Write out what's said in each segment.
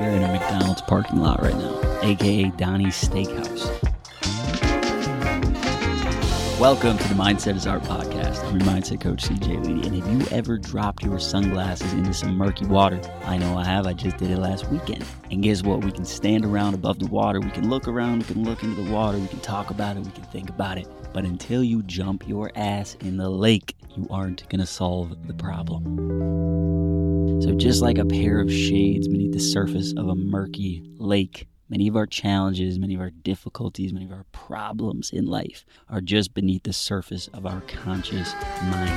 We're in a McDonald's parking lot right now, aka Donnie's Steakhouse. Welcome to the Mindset is Art podcast. I'm your mindset coach, CJ Ledy. And have you ever dropped your sunglasses into some murky water? I know I have. I just did it last weekend. And guess what? We can stand around above the water. We can look around. We can look into the water. We can talk about it. We can think about it. But until you jump your ass in the lake, you aren't going to solve the problem. So, just like a pair of shades beneath the surface of a murky lake, Many of our challenges, many of our difficulties, many of our problems in life are just beneath the surface of our conscious mind.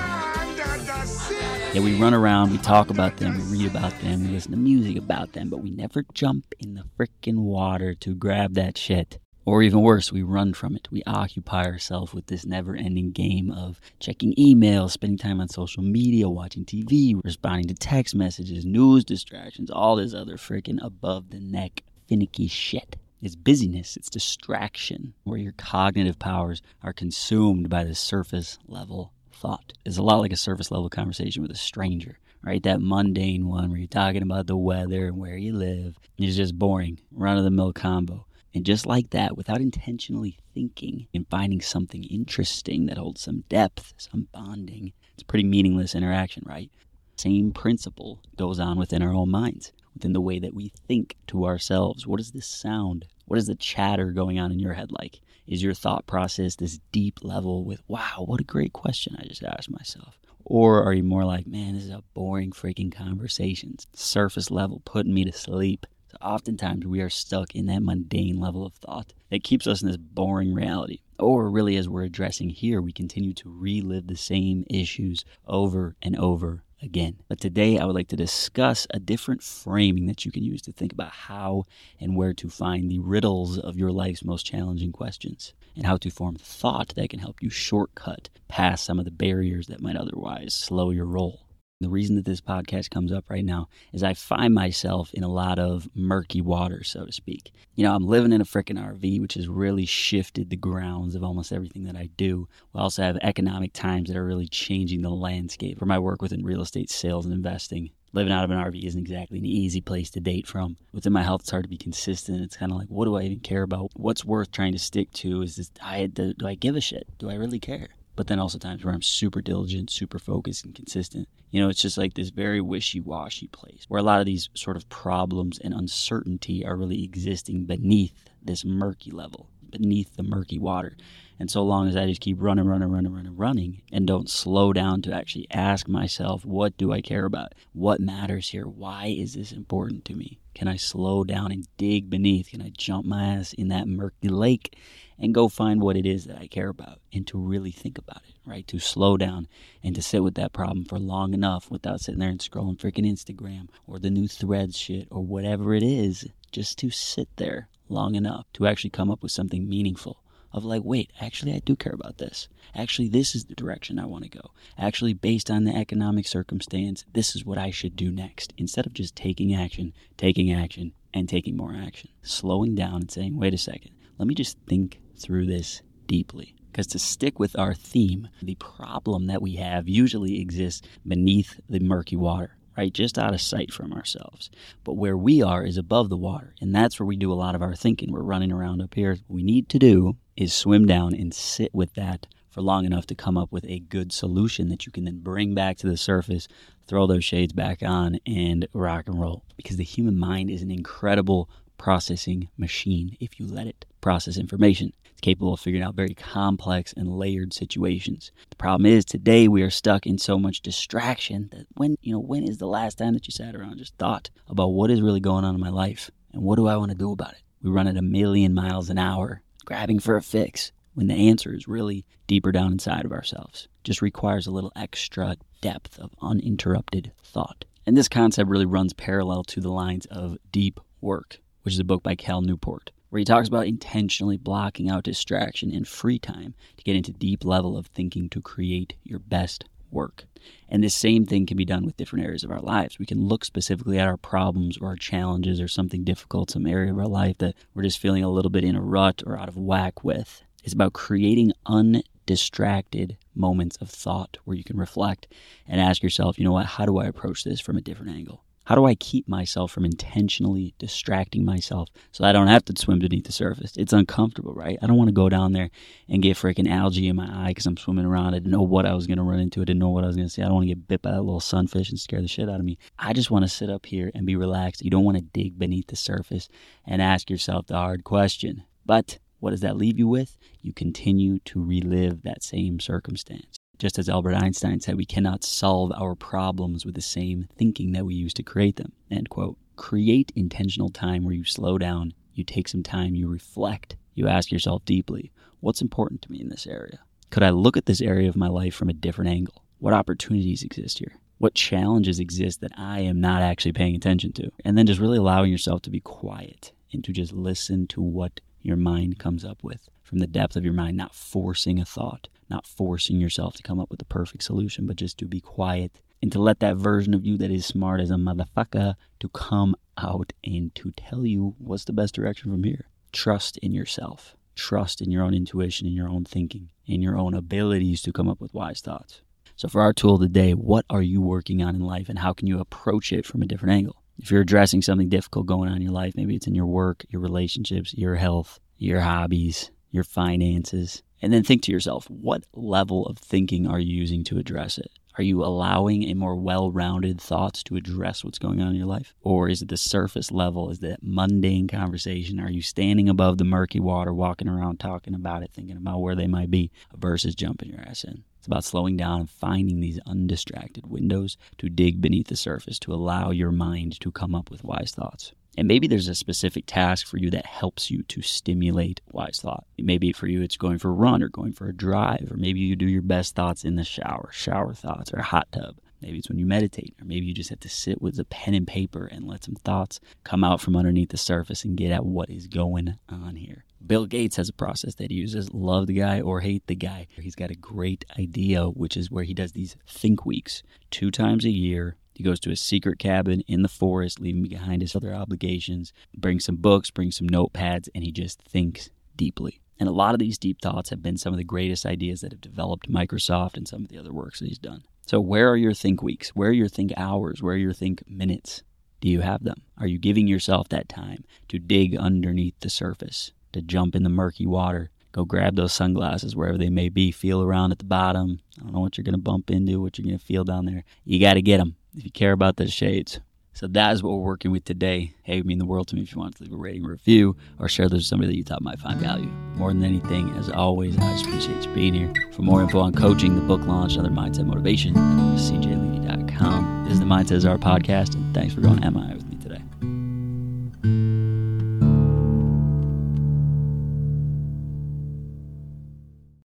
Yeah, we run around, we talk about them, we read about them, we listen to music about them, but we never jump in the frickin' water to grab that shit. Or even worse, we run from it. We occupy ourselves with this never ending game of checking emails, spending time on social media, watching TV, responding to text messages, news distractions, all this other freaking above the neck finicky shit. It's busyness, it's distraction, where your cognitive powers are consumed by the surface level thought. It's a lot like a surface level conversation with a stranger, right? That mundane one where you're talking about the weather and where you live. It's just boring, run of the mill combo. And just like that, without intentionally thinking and finding something interesting that holds some depth, some bonding, it's a pretty meaningless interaction, right? Same principle goes on within our own minds within the way that we think to ourselves. What is this sound? What is the chatter going on in your head like? Is your thought process this deep level with, wow, what a great question I just asked myself? Or are you more like, man, this is a boring freaking conversation, surface level, putting me to sleep? So oftentimes we are stuck in that mundane level of thought that keeps us in this boring reality. Or really, as we're addressing here, we continue to relive the same issues over and over again. But today I would like to discuss a different framing that you can use to think about how and where to find the riddles of your life's most challenging questions and how to form thought that can help you shortcut past some of the barriers that might otherwise slow your roll. The reason that this podcast comes up right now is I find myself in a lot of murky water, so to speak. You know, I'm living in a freaking RV, which has really shifted the grounds of almost everything that I do. We also have economic times that are really changing the landscape for my work within real estate sales and investing. Living out of an RV isn't exactly an easy place to date from. Within my health, it's hard to be consistent. It's kind of like, what do I even care about? What's worth trying to stick to? Is this diet? Do, do I give a shit? Do I really care? But then also times where I'm super diligent, super focused, and consistent. You know, it's just like this very wishy washy place where a lot of these sort of problems and uncertainty are really existing beneath this murky level, beneath the murky water. And so long as I just keep running, running, running, running, running, and don't slow down to actually ask myself, what do I care about? What matters here? Why is this important to me? Can I slow down and dig beneath? Can I jump my ass in that murky lake and go find what it is that I care about and to really think about it, right? To slow down and to sit with that problem for long enough without sitting there and scrolling freaking Instagram or the new threads shit or whatever it is, just to sit there long enough to actually come up with something meaningful of like, wait, actually, I do care about this. Actually, this is the direction I want to go. Actually, based on the economic circumstance, this is what I should do next. Instead of just taking action, taking action, and taking more action. Slowing down and saying, wait a second, let me just think through this deeply. Because to stick with our theme, the problem that we have usually exists beneath the murky water right? Just out of sight from ourselves. But where we are is above the water, and that's where we do a lot of our thinking. We're running around up here. What we need to do is swim down and sit with that for long enough to come up with a good solution that you can then bring back to the surface, throw those shades back on, and rock and roll. Because the human mind is an incredible processing machine if you let it process information. Capable of figuring out very complex and layered situations. The problem is today we are stuck in so much distraction that when, you know, when is the last time that you sat around and just thought about what is really going on in my life and what do I want to do about it? We run at a million miles an hour grabbing for a fix when the answer is really deeper down inside of ourselves. Just requires a little extra depth of uninterrupted thought. And this concept really runs parallel to the lines of deep work, which is a book by Cal Newport, where he talks about intentionally blocking out distraction and free time to get into deep level of thinking to create your best work. And this same thing can be done with different areas of our lives. We can look specifically at our problems or our challenges or something difficult, some area of our life that we're just feeling a little bit in a rut or out of whack with. It's about creating undistracted moments of thought where you can reflect and ask yourself, you know what, how do I approach this from a different angle? How do I keep myself from intentionally distracting myself so I don't have to swim beneath the surface? It's uncomfortable, right? I don't want to go down there and get freaking algae in my eye because I'm swimming around. I didn't know what I was going to run into. I didn't know what I was going to see. I don't want to get bit by that little sunfish and scare the shit out of me. I just want to sit up here and be relaxed. You don't want to dig beneath the surface and ask yourself the hard question. But what does that leave you with? You continue to relive that same circumstance. Just as Albert Einstein said, we cannot solve our problems with the same thinking that we use to create them. End quote. Create intentional time where you slow down, you take some time, you reflect, you ask yourself deeply, what's important to me in this area? Could I look at this area of my life from a different angle? What opportunities exist here? What challenges exist that I am not actually paying attention to? And then just really allowing yourself to be quiet and to just listen to what your mind comes up with from the depth of your mind, not forcing a thought, not forcing yourself to come up with the perfect solution, but just to be quiet and to let that version of you that is smart as a motherfucker to come out and to tell you what's the best direction from here. Trust in yourself. Trust in your own intuition, in your own thinking, in your own abilities to come up with wise thoughts. So, for our tool today, what are you working on in life and how can you approach it from a different angle? If you're addressing something difficult going on in your life, maybe it's in your work, your relationships, your health, your hobbies, your finances, and then think to yourself, what level of thinking are you using to address it? Are you allowing a more well rounded thoughts to address what's going on in your life? Or is it the surface level? Is that mundane conversation? Are you standing above the murky water, walking around talking about it, thinking about where they might be, versus jumping your ass in? It's about slowing down and finding these undistracted windows to dig beneath the surface to allow your mind to come up with wise thoughts. And maybe there's a specific task for you that helps you to stimulate wise thought. Maybe for you, it's going for a run or going for a drive, or maybe you do your best thoughts in the shower, shower thoughts, or hot tub. Maybe it's when you meditate, or maybe you just have to sit with a pen and paper and let some thoughts come out from underneath the surface and get at what is going on here. Bill Gates has a process that he uses love the guy or hate the guy. He's got a great idea, which is where he does these think weeks two times a year he goes to a secret cabin in the forest, leaving behind his other obligations, brings some books, brings some notepads, and he just thinks deeply. And a lot of these deep thoughts have been some of the greatest ideas that have developed Microsoft and some of the other works that he's done. So, where are your think weeks? Where are your think hours? Where are your think minutes? Do you have them? Are you giving yourself that time to dig underneath the surface, to jump in the murky water, go grab those sunglasses wherever they may be, feel around at the bottom? I don't know what you're going to bump into, what you're going to feel down there. You got to get them if you care about the shades. So that is what we're working with today. Hey, it mean the world to me if you want to leave a rating, review, or share this with somebody that you thought might find value. More than anything, as always, I just appreciate you being here. For more info on coaching, the book launch, other mindset motivation, cjledy.com. This is the Mindset is Art podcast, and thanks for going MI with me.